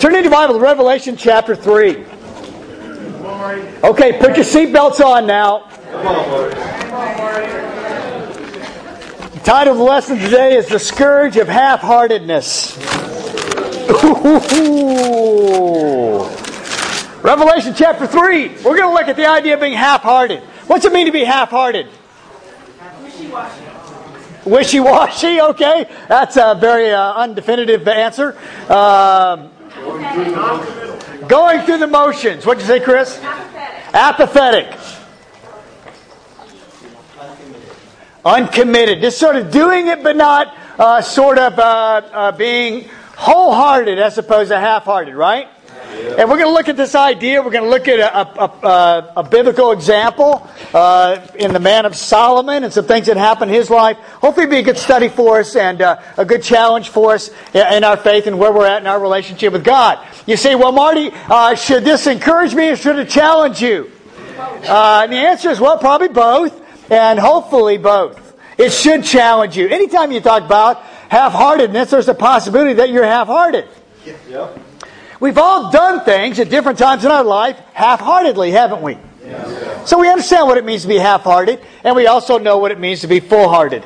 Turn in your Bible to Revelation chapter 3. Okay, put your seatbelts on now. The title of the lesson today is The Scourge of Half Heartedness. Revelation chapter 3. We're going to look at the idea of being half hearted. What's it mean to be half hearted? Wishy washy, Wishy washy, okay. That's a very uh, undefinitive answer. Um, going through the motions. What'd you say, Chris? Apathetic. Apathetic. Uncommitted. Just sort of doing it, but not uh, sort of uh, uh, being wholehearted as opposed to half hearted, right? And we're going to look at this idea. We're going to look at a, a, a, a biblical example uh, in the man of Solomon and some things that happened in his life. Hopefully, be a good study for us and uh, a good challenge for us in our faith and where we're at in our relationship with God. You say, well, Marty, uh, should this encourage me or should it challenge you? Uh, and the answer is, well, probably both, and hopefully both. It should challenge you. Anytime you talk about half heartedness, there's a possibility that you're half hearted. Yep. We've all done things at different times in our life half heartedly, haven't we? So we understand what it means to be half hearted, and we also know what it means to be full hearted.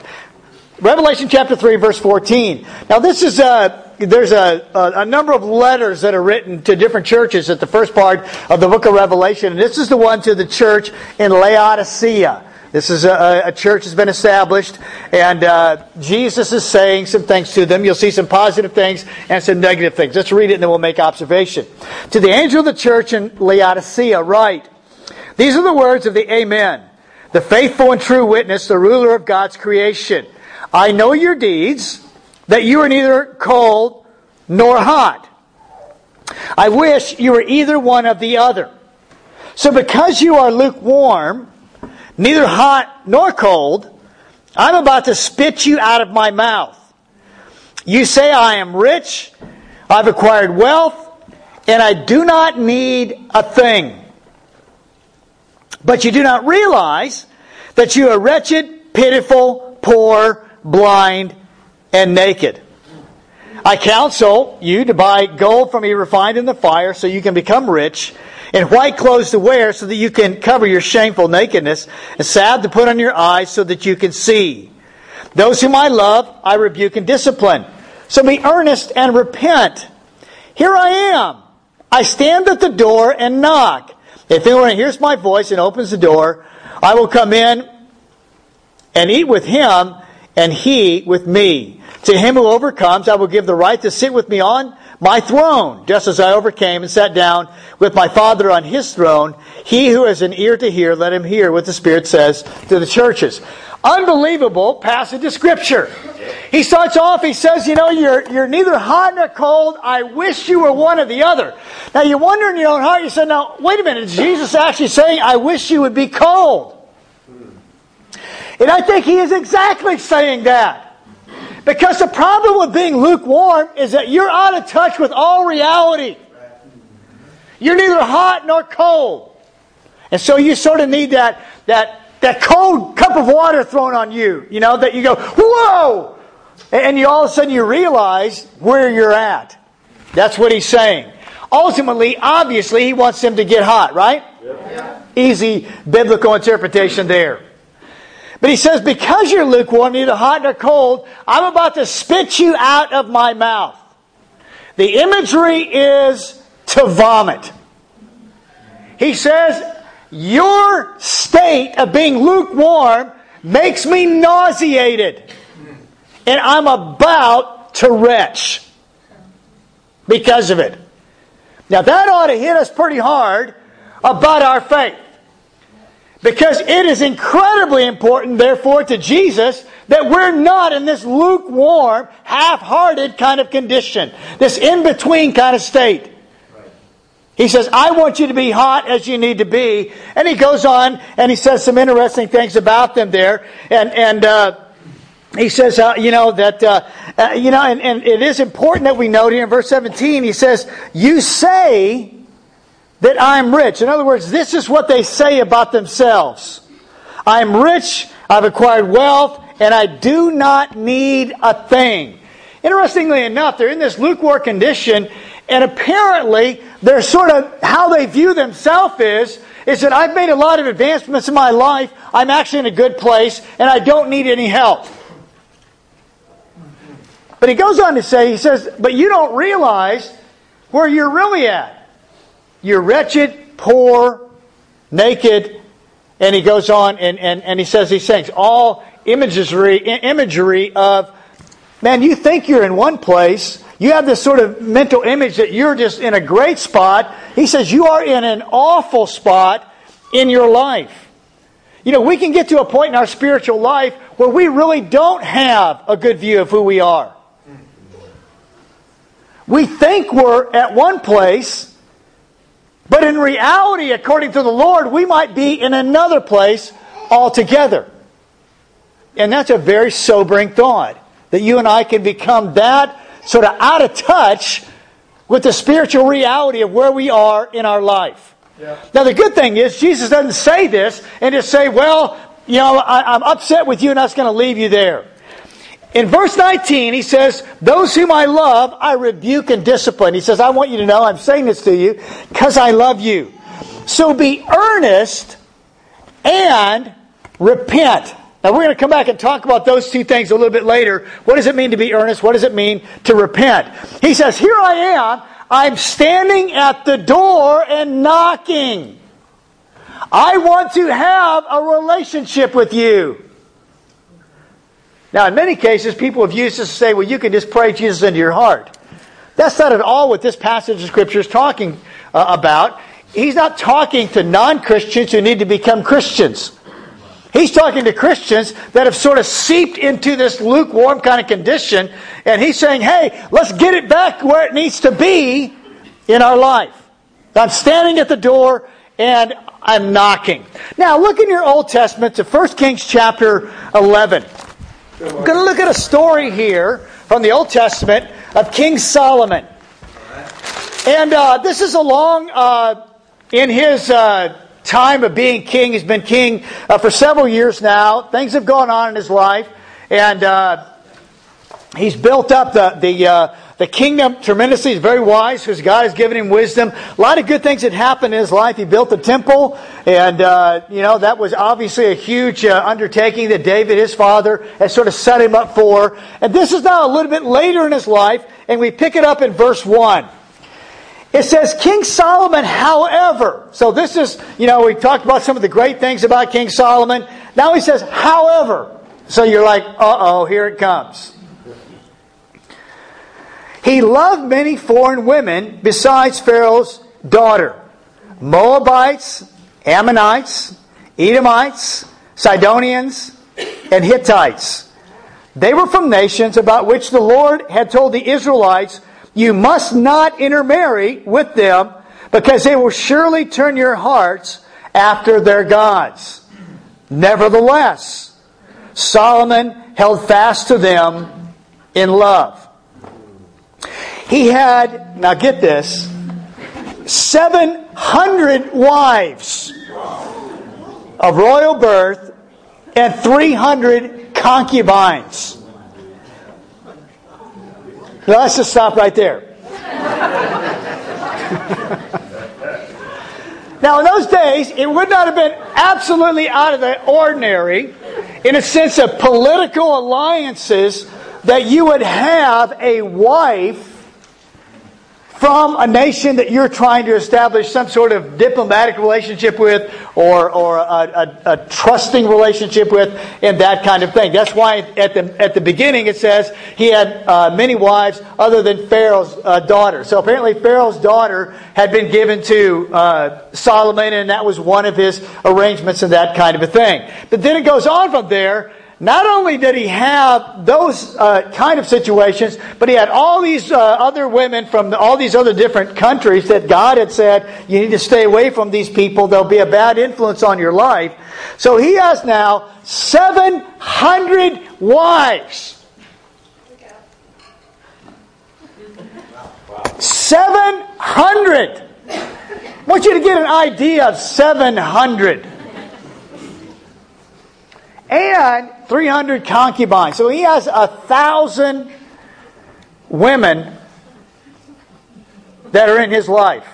Revelation chapter 3, verse 14. Now, this is a, there's a, a, a number of letters that are written to different churches at the first part of the book of Revelation, and this is the one to the church in Laodicea. This is a, a church that's been established, and uh, Jesus is saying some things to them. You'll see some positive things and some negative things. Let's read it and then we'll make observation. To the angel of the church in Laodicea, write, These are the words of the Amen, the faithful and true witness, the ruler of God's creation. I know your deeds, that you are neither cold nor hot. I wish you were either one of the other. So because you are lukewarm, neither hot nor cold, I'm about to spit you out of my mouth. You say, I am rich, I've acquired wealth, and I do not need a thing. But you do not realize that you are wretched, pitiful, poor, blind, and naked. I counsel you to buy gold from me refined in the fire so you can become rich and white clothes to wear so that you can cover your shameful nakedness, and salve to put on your eyes so that you can see. Those whom I love, I rebuke and discipline. So be earnest and repent. Here I am. I stand at the door and knock. If anyone hears my voice and opens the door, I will come in and eat with him and he with me. To him who overcomes, I will give the right to sit with me on my throne, just as I overcame and sat down with my Father on his throne. He who has an ear to hear, let him hear what the Spirit says to the churches. Unbelievable passage of Scripture. He starts off, he says, You know, you're, you're neither hot nor cold. I wish you were one or the other. Now, you wonder in your own heart, you say, Now, wait a minute, is Jesus actually saying, I wish you would be cold? And I think he is exactly saying that. Because the problem with being lukewarm is that you're out of touch with all reality. You're neither hot nor cold. And so you sort of need that, that, that cold cup of water thrown on you, you know, that you go, whoa! And you all of a sudden you realize where you're at. That's what he's saying. Ultimately, obviously, he wants them to get hot, right? Yep. Easy biblical interpretation there. But he says, because you're lukewarm, neither hot nor cold, I'm about to spit you out of my mouth. The imagery is to vomit. He says, your state of being lukewarm makes me nauseated. And I'm about to retch because of it. Now that ought to hit us pretty hard about our faith. Because it is incredibly important, therefore, to Jesus that we're not in this lukewarm, half hearted kind of condition, this in between kind of state. He says, I want you to be hot as you need to be. And he goes on and he says some interesting things about them there. And, and, uh, he says, uh, you know, that, uh, uh, you know, and, and it is important that we note here in verse 17, he says, You say that I'm rich. In other words, this is what they say about themselves. I'm rich, I've acquired wealth, and I do not need a thing. Interestingly enough, they're in this lukewarm condition, And apparently, they're sort of how they view themselves is is that I've made a lot of advancements in my life. I'm actually in a good place, and I don't need any help. But he goes on to say, he says, but you don't realize where you're really at. You're wretched, poor, naked, and he goes on and, and, and he says these things. All imagery, imagery of, man, you think you're in one place. You have this sort of mental image that you're just in a great spot. He says you are in an awful spot in your life. You know, we can get to a point in our spiritual life where we really don't have a good view of who we are. We think we're at one place, but in reality, according to the Lord, we might be in another place altogether. And that's a very sobering thought that you and I can become that sort of out of touch with the spiritual reality of where we are in our life. Yeah. Now, the good thing is, Jesus doesn't say this and just say, well, you know, I, am upset with you and that's going to leave you there. In verse 19, he says, Those whom I love, I rebuke and discipline. He says, I want you to know I'm saying this to you because I love you. So be earnest and repent. Now, we're going to come back and talk about those two things a little bit later. What does it mean to be earnest? What does it mean to repent? He says, Here I am. I'm standing at the door and knocking. I want to have a relationship with you. Now, in many cases, people have used this to say, well, you can just pray Jesus into your heart. That's not at all what this passage of Scripture is talking uh, about. He's not talking to non Christians who need to become Christians. He's talking to Christians that have sort of seeped into this lukewarm kind of condition, and he's saying, hey, let's get it back where it needs to be in our life. I'm standing at the door and I'm knocking. Now, look in your Old Testament to 1 Kings chapter 11. We're going to look at a story here from the Old Testament of King Solomon. And uh, this is along uh, in his uh, time of being king. He's been king uh, for several years now. Things have gone on in his life. And uh, he's built up the, the uh, the kingdom tremendously. He's very wise because God has given him wisdom. A lot of good things had happened in his life. He built the temple, and uh, you know that was obviously a huge uh, undertaking that David, his father, has sort of set him up for. And this is now a little bit later in his life, and we pick it up in verse one. It says, King Solomon, however. So this is, you know, we talked about some of the great things about King Solomon. Now he says, however. So you're like, uh oh, here it comes. He loved many foreign women besides Pharaoh's daughter Moabites, Ammonites, Edomites, Sidonians, and Hittites. They were from nations about which the Lord had told the Israelites, You must not intermarry with them, because they will surely turn your hearts after their gods. Nevertheless, Solomon held fast to them in love. He had, now get this, 700 wives of royal birth and 300 concubines. Now let's just stop right there. now, in those days, it would not have been absolutely out of the ordinary in a sense of political alliances that you would have a wife from a nation that you're trying to establish some sort of diplomatic relationship with or, or a, a, a, trusting relationship with and that kind of thing. That's why at the, at the beginning it says he had uh, many wives other than Pharaoh's uh, daughter. So apparently Pharaoh's daughter had been given to uh, Solomon and that was one of his arrangements and that kind of a thing. But then it goes on from there not only did he have those uh, kind of situations, but he had all these uh, other women from all these other different countries that God had said, you need to stay away from these people. They'll be a bad influence on your life. So he has now 700 wives. 700! I want you to get an idea of 700 and 300 concubines. So he has a thousand women that are in his life?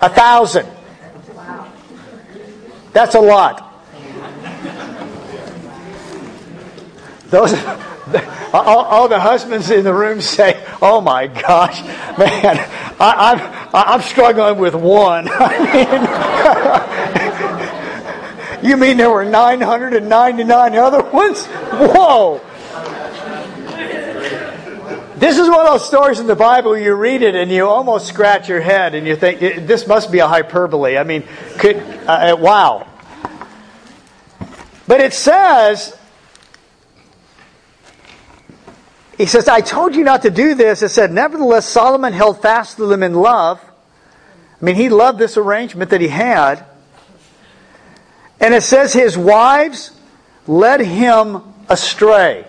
A thousand. That's a lot. Those, all, all, the husbands in the room say, "Oh my gosh, man, I, am I'm, I'm struggling with one." I mean, you mean there were 999 other ones? Whoa! This is one of those stories in the Bible you read it and you almost scratch your head and you think this must be a hyperbole. I mean, could uh, uh wow. But it says He says, I told you not to do this. It said, Nevertheless, Solomon held fast to them in love. I mean, he loved this arrangement that he had. And it says, His wives led him astray.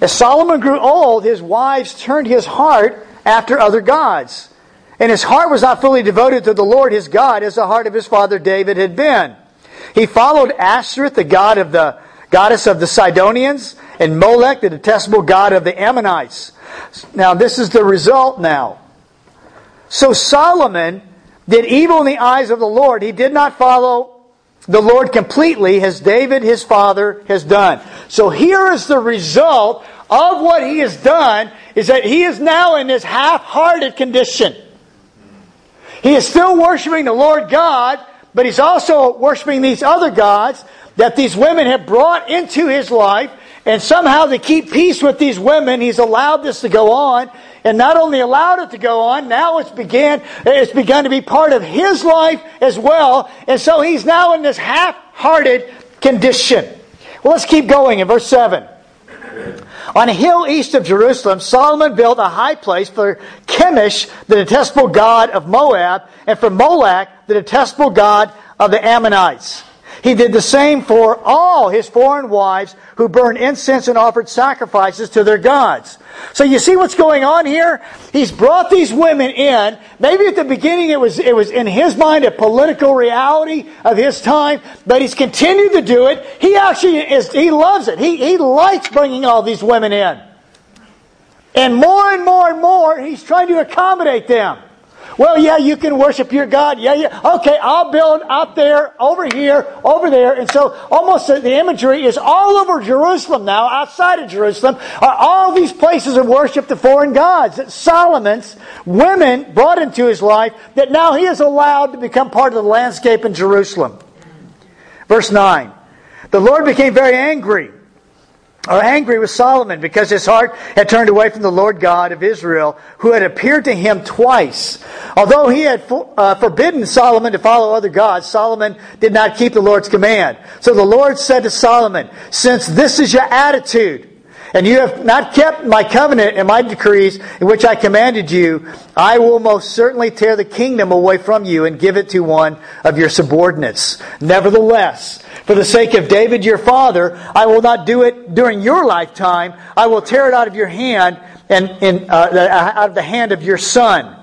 As Solomon grew old, his wives turned his heart after other gods. And his heart was not fully devoted to the Lord his God as the heart of his father David had been. He followed Ashtoreth, the god of the goddess of the Sidonians, and Molech, the detestable god of the Ammonites. Now, this is the result now. So Solomon did evil in the eyes of the Lord. He did not follow the Lord completely as David, his father, has done. So here is the result of what he has done is that he is now in this half-hearted condition. He is still worshiping the Lord God, but he's also worshiping these other gods that these women have brought into his life. And somehow to keep peace with these women, he's allowed this to go on. And not only allowed it to go on, now it's began, it's begun to be part of his life as well. And so he's now in this half-hearted condition. Well, let's keep going in verse 7. On a hill east of Jerusalem, Solomon built a high place for Chemosh, the detestable god of Moab, and for Molech, the detestable god of the Ammonites. He did the same for all his foreign wives who burned incense and offered sacrifices to their gods. So you see what's going on here? He's brought these women in. Maybe at the beginning it was, it was in his mind a political reality of his time, but he's continued to do it. He actually is, he loves it. He, he likes bringing all these women in. And more and more and more, he's trying to accommodate them. Well, yeah, you can worship your God. Yeah, yeah. Okay, I'll build up there, over here, over there. And so almost the imagery is all over Jerusalem now, outside of Jerusalem, are all these places of worship to foreign gods that Solomon's women brought into his life that now he is allowed to become part of the landscape in Jerusalem. Verse 9. The Lord became very angry are angry with Solomon because his heart had turned away from the Lord God of Israel, who had appeared to him twice. Although he had uh, forbidden Solomon to follow other gods, Solomon did not keep the Lord's command. So the Lord said to Solomon, Since this is your attitude, and you have not kept my covenant and my decrees in which I commanded you, I will most certainly tear the kingdom away from you and give it to one of your subordinates. Nevertheless, for the sake of David your father, I will not do it during your lifetime. I will tear it out of your hand and in, uh, out of the hand of your son.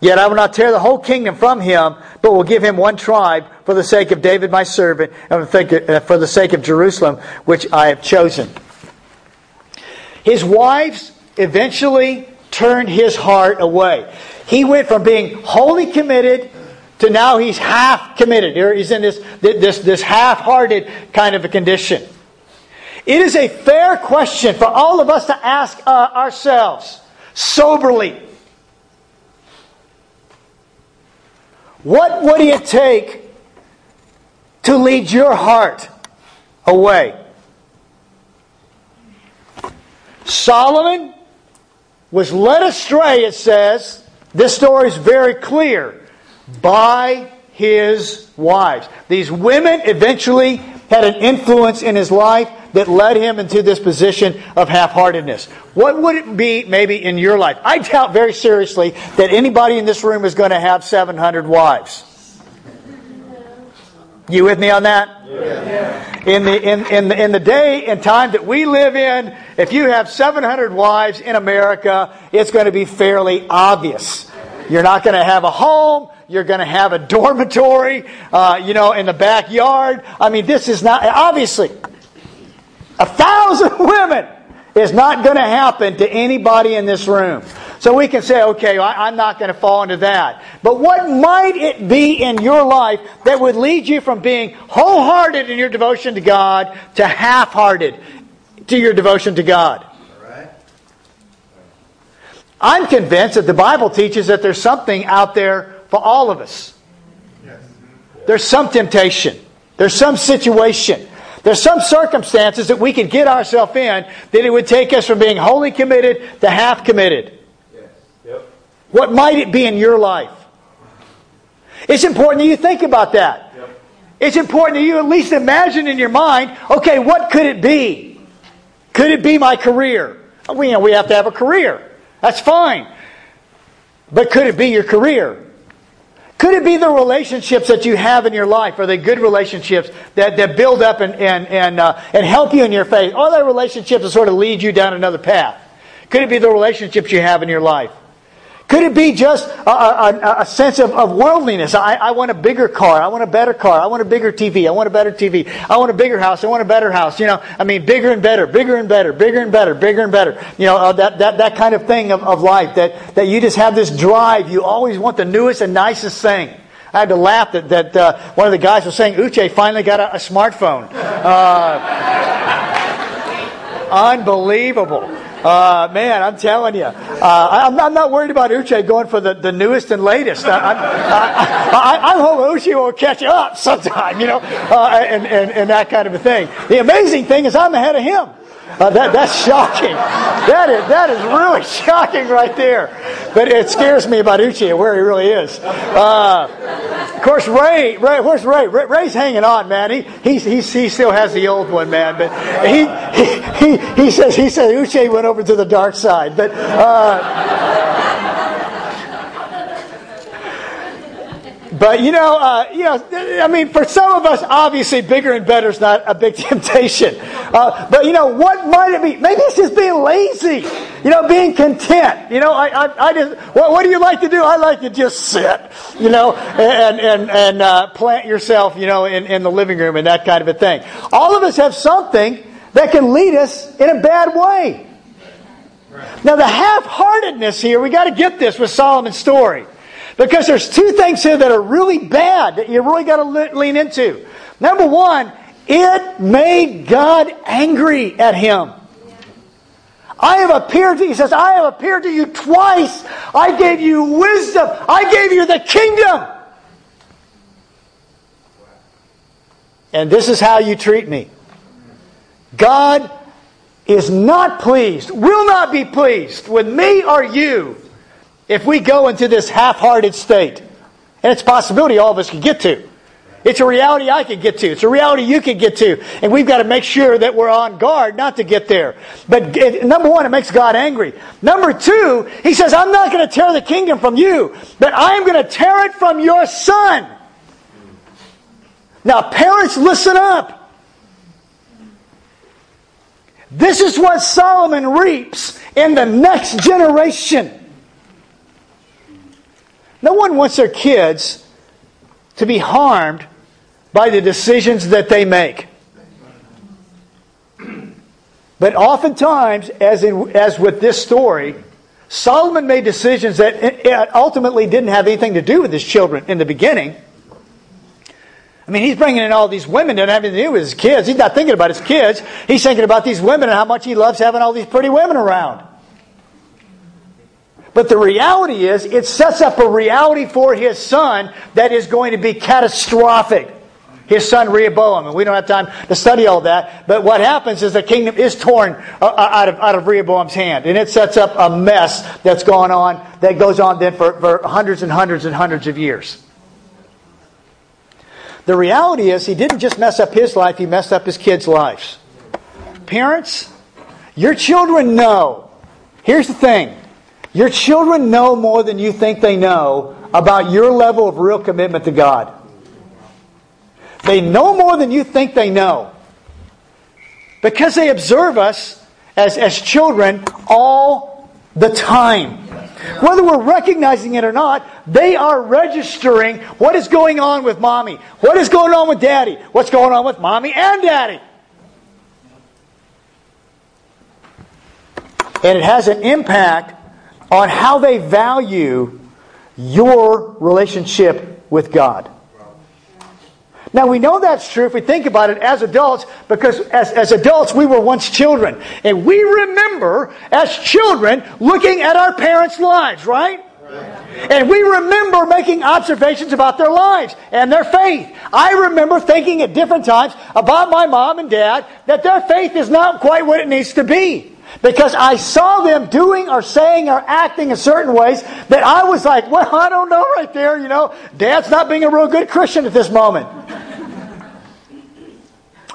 Yet I will not tear the whole kingdom from him, but will give him one tribe for the sake of David my servant and for the sake of Jerusalem, which I have chosen. His wives eventually turned his heart away. He went from being wholly committed to now he's half committed. He's in this, this, this half hearted kind of a condition. It is a fair question for all of us to ask uh, ourselves soberly. What would it take to lead your heart away? Solomon was led astray, it says. This story is very clear by his wives. These women eventually had an influence in his life that led him into this position of half heartedness. What would it be maybe in your life? I doubt very seriously that anybody in this room is going to have 700 wives. You with me on that? Yeah. In the in, in the in the day and time that we live in, if you have 700 wives in America, it's going to be fairly obvious. You're not going to have a home. You're going to have a dormitory, uh, you know, in the backyard. I mean, this is not, obviously, a thousand women is not going to happen to anybody in this room. So we can say, okay, I'm not going to fall into that. But what might it be in your life that would lead you from being wholehearted in your devotion to God to half hearted to your devotion to God? I'm convinced that the Bible teaches that there's something out there for all of us. There's some temptation. There's some situation. There's some circumstances that we could get ourselves in that it would take us from being wholly committed to half committed. What might it be in your life? It's important that you think about that. Yep. It's important that you at least imagine in your mind, okay, what could it be? Could it be my career? We, you know, we have to have a career. That's fine. But could it be your career? Could it be the relationships that you have in your life? Are they good relationships that, that build up and, and, and, uh, and help you in your faith? Or are they relationships that sort of lead you down another path? Could it be the relationships you have in your life? Could it be just a, a, a sense of, of worldliness? I, I, want a bigger car. I want a better car. I want a bigger TV. I want a better TV. I want a bigger house. I want a better house. You know, I mean, bigger and better, bigger and better, bigger and better, bigger and better. You know, uh, that, that, that kind of thing of, of life that, that you just have this drive. You always want the newest and nicest thing. I had to laugh that, that uh, one of the guys was saying Uche finally got a, a smartphone. Uh, unbelievable. Uh, man, I'm telling you, uh, I'm, I'm, not worried about Uche going for the, the newest and latest. I, I, I, I, hope Uche will catch up sometime, you know, uh, and, and, and that kind of a thing. The amazing thing is I'm ahead of him. Uh, that, that's shocking. That is, that is really shocking right there. But it scares me about Uche where he really is. Uh, of course, Ray, Ray, where's Ray? Ray? Ray's hanging on, man. He, he, he, he still has the old one, man. But he, he, he, he says, he says Uche went over to the dark side. But, uh, But you know, uh, you know, I mean, for some of us, obviously, bigger and better is not a big temptation. Uh, but you know, what might it be? Maybe it's just being lazy. You know, being content. You know, I, I, I just, what, what, do you like to do? I like to just sit. You know, and and and uh, plant yourself. You know, in, in the living room and that kind of a thing. All of us have something that can lead us in a bad way. Now, the half-heartedness here, we got to get this with Solomon's story. Because there's two things here that are really bad that you really got to lean into. Number one, it made God angry at him. I have appeared to, you, he says, I have appeared to you twice. I gave you wisdom. I gave you the kingdom. And this is how you treat me. God is not pleased, will not be pleased with me or you if we go into this half hearted state, and it's a possibility all of us could get to. It's a reality I could get to. It's a reality you could get to. And we've got to make sure that we're on guard not to get there. But it, number one, it makes God angry. Number two, he says, I'm not going to tear the kingdom from you, but I'm going to tear it from your son. Now, parents, listen up. This is what Solomon reaps in the next generation. No one wants their kids to be harmed by the decisions that they make. But oftentimes, as, in, as with this story, Solomon made decisions that eh, eh, ultimately didn't have anything to do with his children in the beginning. I mean, he's bringing in all these women that have anything to do with his kids. He's not thinking about his kids. He's thinking about these women and how much he loves having all these pretty women around. But the reality is, it sets up a reality for his son that is going to be catastrophic. His son Rehoboam, and we don't have time to study all that. But what happens is the kingdom is torn uh, uh, out of, out of Rehoboam's hand, and it sets up a mess that's going on, that goes on then for, for hundreds and hundreds and hundreds of years. The reality is, he didn't just mess up his life, he messed up his kids' lives. Parents, your children know. Here's the thing your children know more than you think they know about your level of real commitment to God. They know more than you think they know. Because they observe us as, as children all the time. Whether we're recognizing it or not, they are registering what is going on with mommy, what is going on with daddy, what's going on with mommy and daddy. And it has an impact on how they value your relationship with God. Now, we know that's true if we think about it as adults, because as, as adults, we were once children. And we remember, as children, looking at our parents' lives, right? And we remember making observations about their lives and their faith. I remember thinking at different times about my mom and dad that their faith is not quite what it needs to be. Because I saw them doing or saying or acting in certain ways that I was like, well, I don't know right there, you know. Dad's not being a real good Christian at this moment.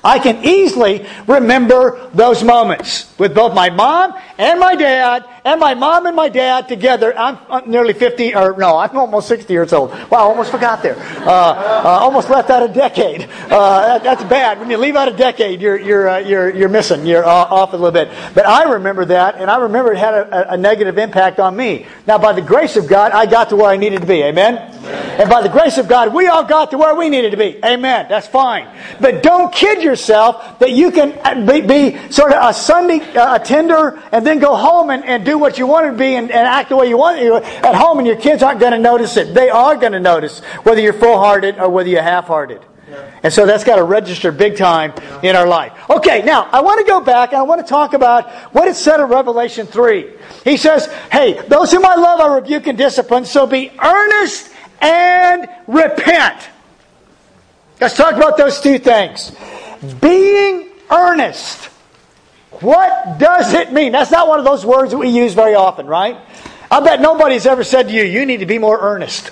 I can easily remember those moments with both my mom and my dad, and my mom and my dad together. I'm nearly 50, or no, I'm almost 60 years old. Wow, I almost forgot there. Uh, uh, almost left out a decade. Uh, that, that's bad. When you leave out a decade, you're, you're, uh, you're, you're missing. You're off a little bit. But I remember that, and I remember it had a, a, negative impact on me. Now, by the grace of God, I got to where I needed to be. Amen? Amen? And by the grace of God, we all got to where we needed to be. Amen. That's fine. But don't kid yourself that you can be, be sort of a Sunday uh, attender and then go home and, and do what you want to be and, and act the way you want to at home, and your kids aren't going to notice it. They are going to notice whether you're full hearted or whether you're half hearted. And so that's got to register big time in our life. Okay, now I want to go back and I want to talk about what it said in Revelation 3. He says, Hey, those whom I love I rebuke and discipline, so be earnest and repent. Let's talk about those two things. Being earnest. What does it mean? That's not one of those words that we use very often, right? I bet nobody's ever said to you, you need to be more earnest.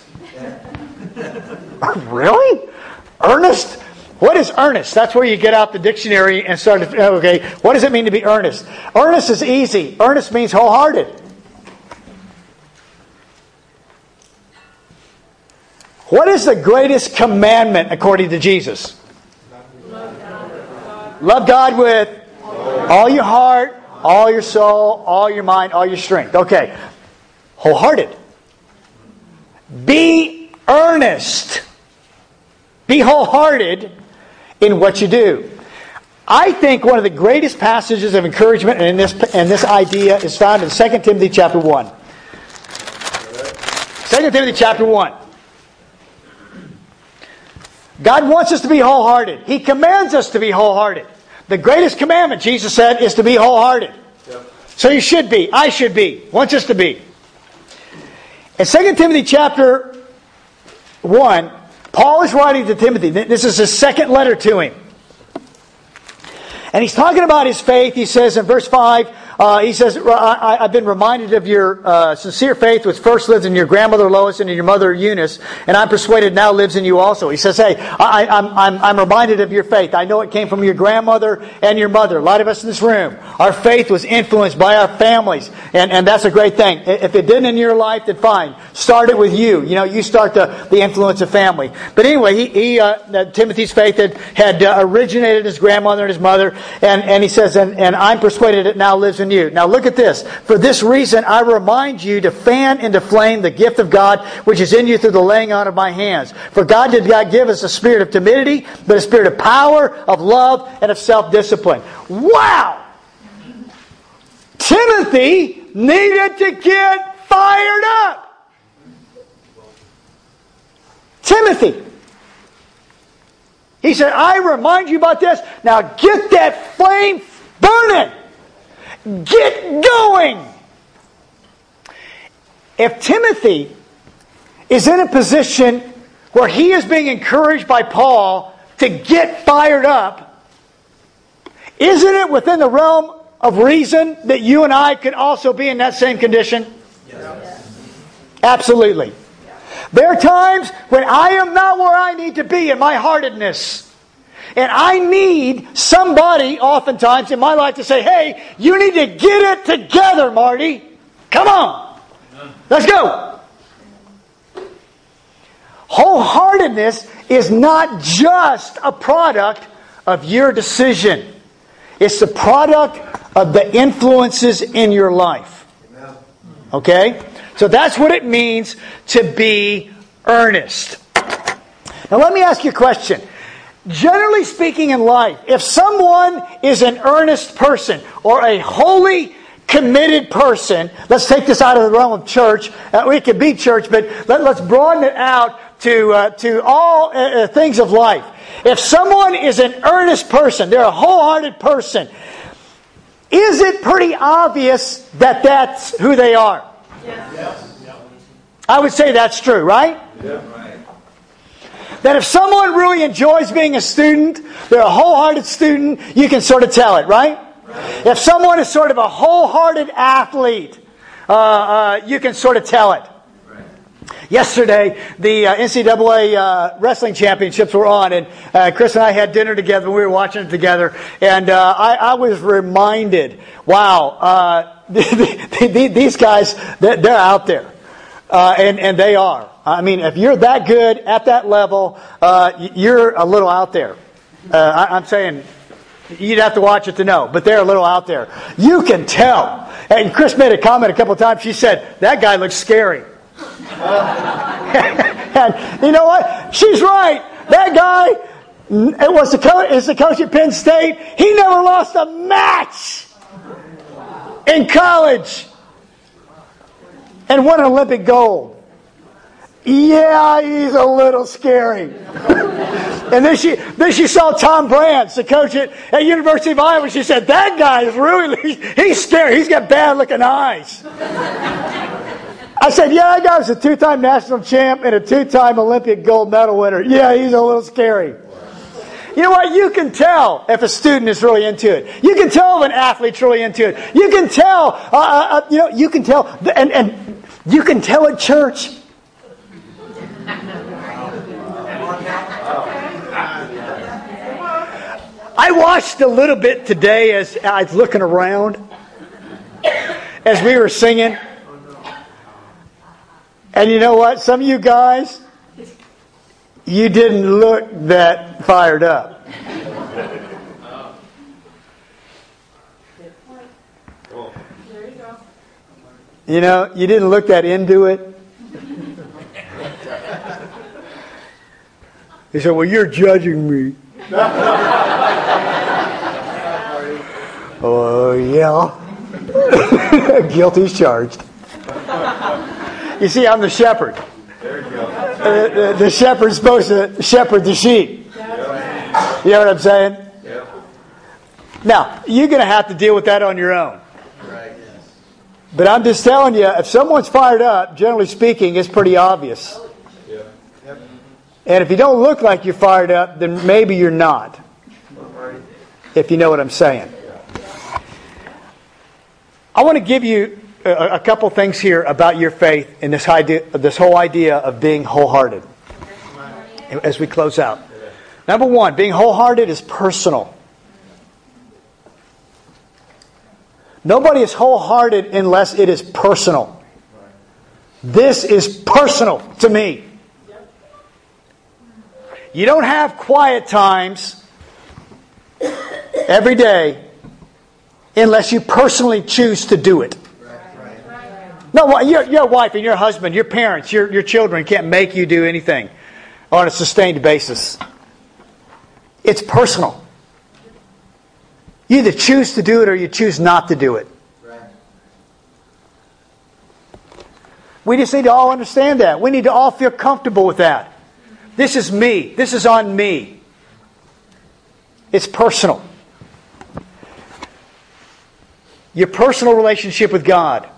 really? Earnest? What is earnest? That's where you get out the dictionary and start to, okay, what does it mean to be earnest? Earnest is easy. Earnest means wholehearted. What is the greatest commandment according to Jesus? Love God, Love God with all your heart, all your soul, all your mind, all your strength. Okay. Wholehearted. Be earnest. Be wholehearted in what you do. I think one of the greatest passages of encouragement in this, in this idea is found in 2 Timothy chapter 1. 2 Timothy chapter 1. God wants us to be wholehearted. He commands us to be wholehearted. The greatest commandment, Jesus said, is to be wholehearted. Yep. So you should be. I should be. Wants us to be. In 2 Timothy chapter 1, Paul is writing to Timothy. This is his second letter to him. And he's talking about his faith. He says in verse 5, uh, he says, I, have been reminded of your uh, sincere faith, which first lived in your grandmother Lois and in your mother Eunice, and I'm persuaded now lives in you also. He says, Hey, I, am I'm, I'm, reminded of your faith. I know it came from your grandmother and your mother. A lot of us in this room, our faith was influenced by our families, and, and that's a great thing. If it didn't in your life, then fine. Start it with you. You know, you start the, the influence of family. But anyway, he, he uh, Timothy's faith had, had uh, originated his grandmother and his mother, and, and he says, and, and I'm persuaded it now lives in you. Now look at this. For this reason, I remind you to fan into flame the gift of God which is in you through the laying on of my hands. For God did not give us a spirit of timidity, but a spirit of power, of love, and of self-discipline. Wow! Timothy needed to get fired up. Timothy. He said, I remind you about this. Now get that flame burning. Get going. If Timothy is in a position where he is being encouraged by Paul to get fired up, isn't it within the realm of reason that you and I could also be in that same condition? Yes. Absolutely. There are times when I am not where I need to be in my heartedness. And I need somebody, oftentimes in my life, to say, hey, you need to get it together, Marty. Come on. Let's go. Wholeheartedness is not just a product of your decision, it's the product of the influences in your life. Okay? So that's what it means to be earnest. Now, let me ask you a question. Generally speaking in life, if someone is an earnest person or a holy, committed person, let's take this out of the realm of church. Uh, it could be church, but let, us broaden it out to, uh, to all uh, uh, things of life. If someone is an earnest person, they're a wholehearted person, is it pretty obvious that that's who they are? Yes. I would say that's true, right? Yeah. That if someone really enjoys being a student, they're a wholehearted student, you can sort of tell it, right? right. If someone is sort of a wholehearted athlete, uh, uh, you can sort of tell it. Yesterday, the uh, NCAA uh, wrestling championships were on, and uh, Chris and I had dinner together. We were watching it together, and uh, I, I, was reminded, wow, uh, these guys, they're out there. Uh, and, and they are. I mean, if you're that good at that level, uh, you're a little out there. Uh, I, I'm saying You'd have to watch it to know, but they're a little out there. You can tell. And Chris made a comment a couple times. She said, That guy looks scary. and you know what? She's right. That guy it was the coach, is the coach at Penn State. He never lost a match in college and won an Olympic gold. Yeah, he's a little scary. and then she then she saw Tom Brands, the coach at, at University of Iowa. She said, "That guy is really he's scary. He's got bad looking eyes." I said, yeah, that guy's a two-time national champ and a two-time Olympic gold medal winner. Yeah, he's a little scary. You know what? You can tell if a student is really into it. You can tell if an athlete's really into it. You can tell, uh, uh, uh you know, you can tell, and, and you can tell at church. I watched a little bit today as I was looking around as we were singing. And you know what? Some of you guys, you didn't look that fired up. You know, you didn't look that into it. He said, Well, you're judging me. oh, yeah. Guilty's charged. You see, I'm the shepherd. There you go. Uh, the, the, shepherd's supposed to shepherd the sheep. You know what I'm saying? Now, you're going to have to deal with that on your own. But I'm just telling you, if someone's fired up, generally speaking, it's pretty obvious. And if you don't look like you're fired up, then maybe you're not. If you know what I'm saying. I want to give you a, couple things here about your faith and this idea, this whole idea of being wholehearted. As we close out, number one, being wholehearted is personal. Nobody is wholehearted unless it is personal. This is personal to me. You don't have quiet times every day unless you personally choose to do it. No, your, your wife and your husband, your parents, your, your children can't make you do anything on a sustained basis. It's personal. You either choose to do it or you choose not to do it. We just need to all understand that. We need to all feel comfortable with that. This is me. This is on me. It's personal. Your personal relationship with God.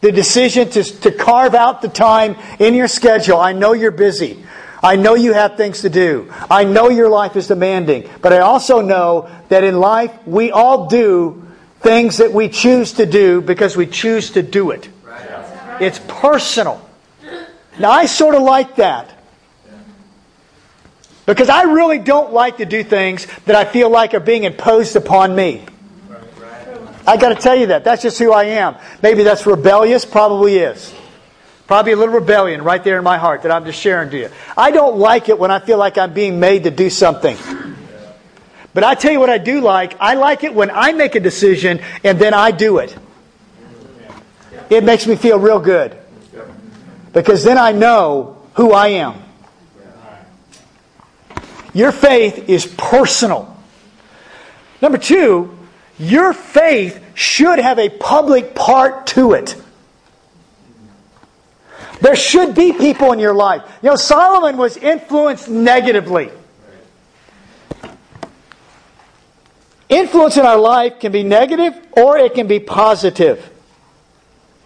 The decision to, to carve out the time in your schedule. I know you're busy. I know you have things to do. I know your life is demanding. But I also know that in life, we all do things that we choose to do because we choose to do it. It's personal. Now, I sort of like that. Because I really don't like to do things that I feel like are being imposed upon me. I got to tell you that. That's just who I am. Maybe that's rebellious, probably is. Probably a little rebellion right there in my heart that I'm just sharing to you. I don't like it when I feel like I'm being made to do something. But I tell you what I do like. I like it when I make a decision and then I do it. It makes me feel real good. Because then I know who I am. Your faith is personal. Number two, your faith should have a public part to it. There should be people in your life. You know, Solomon was influenced negatively. Influence in our life can be negative or it can be positive.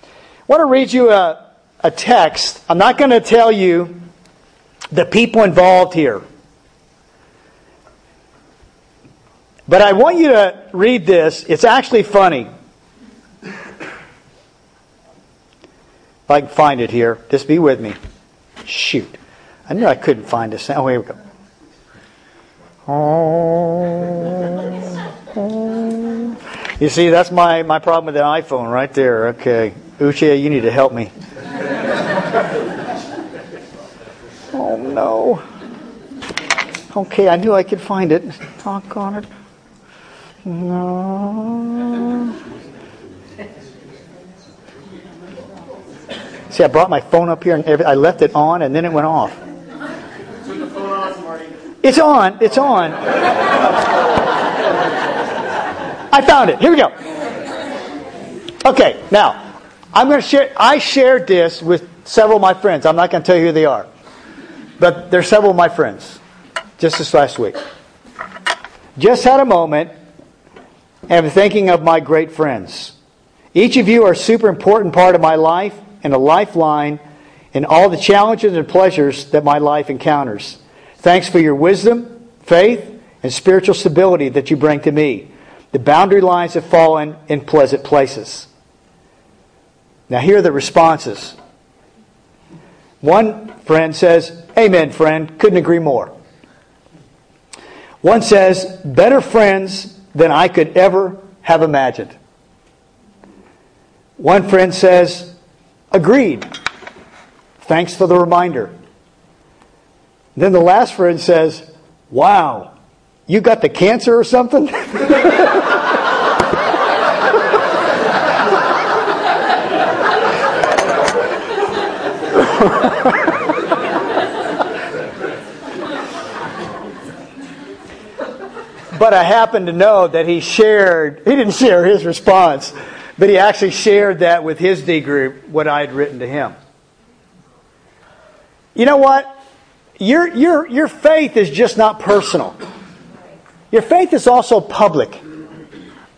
I want to read you a, a text. I'm not going to tell you the people involved here. But I want you to read this. It's actually funny. If I can find it here, just be with me. Shoot. I knew I couldn't find this. Oh, here we go. You see, that's my, my problem with the iPhone right there. Okay. Uche, you need to help me. oh, no. Okay, I knew I could find it. Talk on it. No. See, I brought my phone up here and I left it on and then it went off. Turn the phone off, Marty. It's on. It's on. I found it. Here we go. Okay, now I'm going to share. I shared this with several of my friends. I'm not going to tell you who they are, but they're several of my friends. Just this last week, just had a moment I'm thinking of my great friends. Each of you are a super important part of my life and a lifeline in all the challenges and pleasures that my life encounters. Thanks for your wisdom, faith, and spiritual stability that you bring to me. The boundary lines have fallen in pleasant places. Now, here are the responses. One friend says, Amen, friend. Couldn't agree more. One says, Better friends than I could ever have imagined. One friend says, Agreed. Thanks for the reminder. Then the last friend says, Wow, you got the cancer or something? but I happen to know that he shared, he didn't share his response, but he actually shared that with his D group, what I had written to him. You know what? Your, your, your faith is just not personal. Your faith is also public.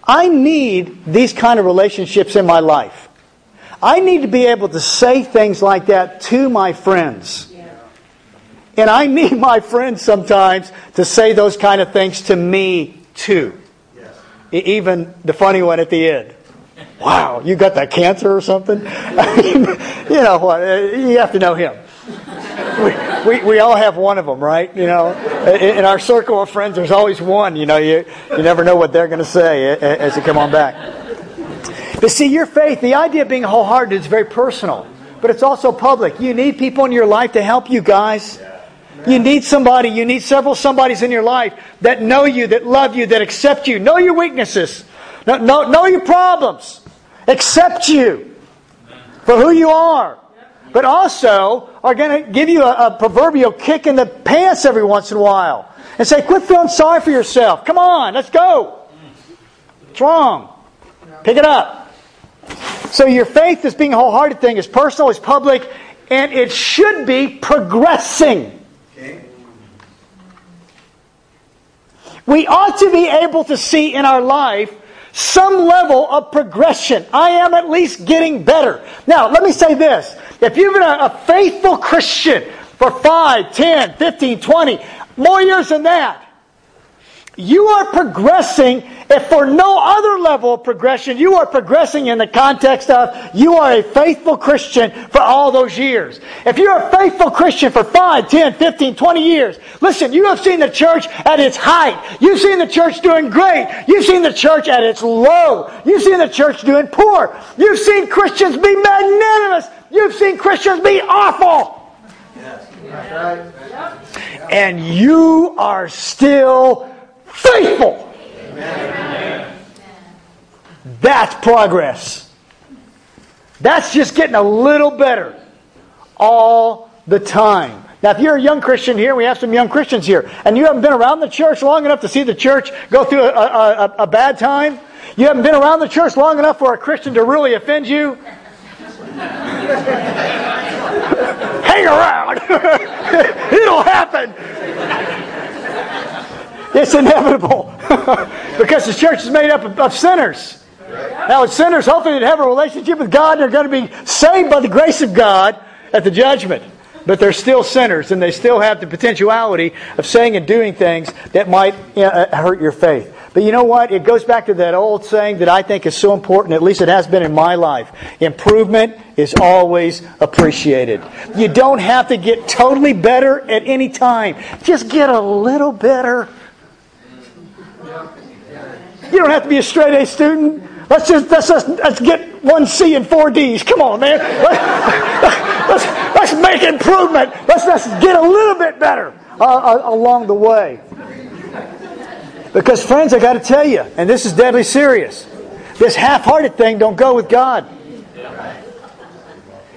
I need these kind of relationships in my life. I need to be able to say things like that to my friends. And I need my friends sometimes to say those kind of things to me too. Yes. Even the funny one at the end. Wow, you got that cancer or something? I mean, you know what? Uh, you have to know him. We, we, we all have one of them, right? You know, in our circle of friends, there's always one. You know, you, you never know what they're going to say as you come on back. But see, your faith, the idea of being wholehearted is very personal, but it's also public. You need people in your life to help you guys. You need somebody, you need several somebodies in your life that know you, that love you, that accept you, know your weaknesses, know, know, know your problems, accept you for who you are, but also are going to give you a, a proverbial kick in the pants every once in a while and say, quit feeling sorry for yourself. Come on, let's go. What's wrong? Pick it up. So your faith, this being a wholehearted thing, is personal, is public, and it should be progressing. We ought to be able to see in our life some level of progression. I am at least getting better. Now, let me say this. If you've been a, a faithful Christian for 5, 10, 15, 20, more years than that, you are progressing, if for no other level of progression, you are progressing in the context of you are a faithful Christian for all those years. If you're a faithful Christian for 5, 10, 15, 20 years, listen, you have seen the church at its height. You've seen the church doing great. You've seen the church at its low. You've seen the church doing poor. You've seen Christians be magnanimous. You've seen Christians be awful. And you are still faithful. Amen. That's progress. That's just getting a little better all the time. Now, if you're a young Christian here, we have some young Christians here, and you haven't been around the church long enough to see the church go through a, a, a, a bad time, You haven't been around the church long enough for a Christian to really offend you? Hang around. It'll happen. It's inevitable. because the church is made up of, of sinners. Now, sinners hopefully that have a relationship with God and they're going to be saved by the grace of God at the judgment. But they're still sinners and they still have the potentiality of saying and doing things that might uh, hurt your faith. But you know what? It goes back to that old saying that I think is so important, at least it has been in my life. Improvement is always appreciated. You don't have to get totally better at any time. Just get a little better. You don't have to be a straight A student. Let's just let's, just, let's get one C and four D's. Come on, man. Let's, let's, let's make improvement. Let's, let's get a little bit better uh, uh, along the way. Because, friends, I got to tell you, and this is deadly serious. This half-hearted thing don't go with God.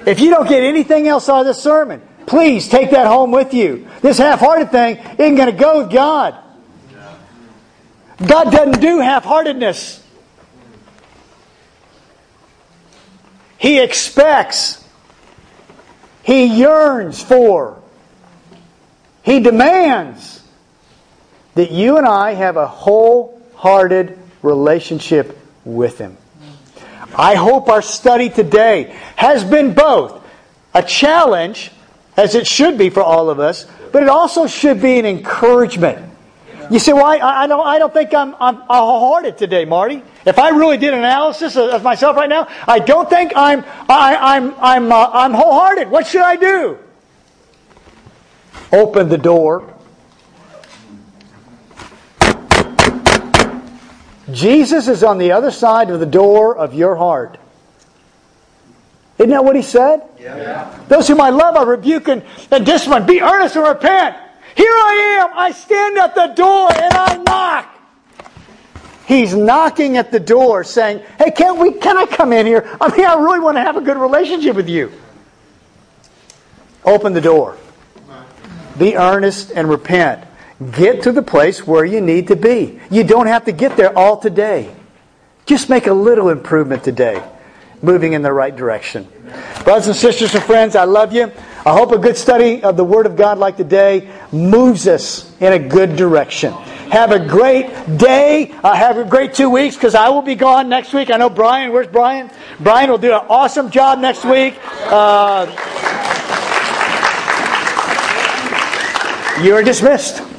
If you don't get anything else out of this sermon, please take that home with you. This half-hearted thing isn't going to go with God. God doesn't do half-heartedness. He expects, He yearns for, He demands that you and I have a wholehearted relationship with Him. I hope our study today has been both a challenge, as it should be for all of us, but it also should be an encouragement you say, well, I, I, don't, I don't think I'm, I'm wholehearted today, Marty. If I really did an analysis of, of myself right now, I don't think I'm, I, I'm, I'm, uh, I'm wholehearted. What should I do? Open the door. Jesus is on the other side of the door of your heart. Isn't that what he said? Yeah. Those whom I love, I rebuke and, and discipline. Be earnest and repent. Here I am. I stand at the door and I knock. He's knocking at the door saying, Hey, can we can I come in here? I mean, I really want to have a good relationship with you. Open the door. Be earnest and repent. Get to the place where you need to be. You don't have to get there all today. Just make a little improvement today, moving in the right direction. Brothers and sisters and friends, I love you. I hope a good study of the Word of God like today moves us in a good direction. Have a great day. Uh, have a great two weeks because I will be gone next week. I know Brian. Where's Brian? Brian will do an awesome job next week. Uh, you are dismissed.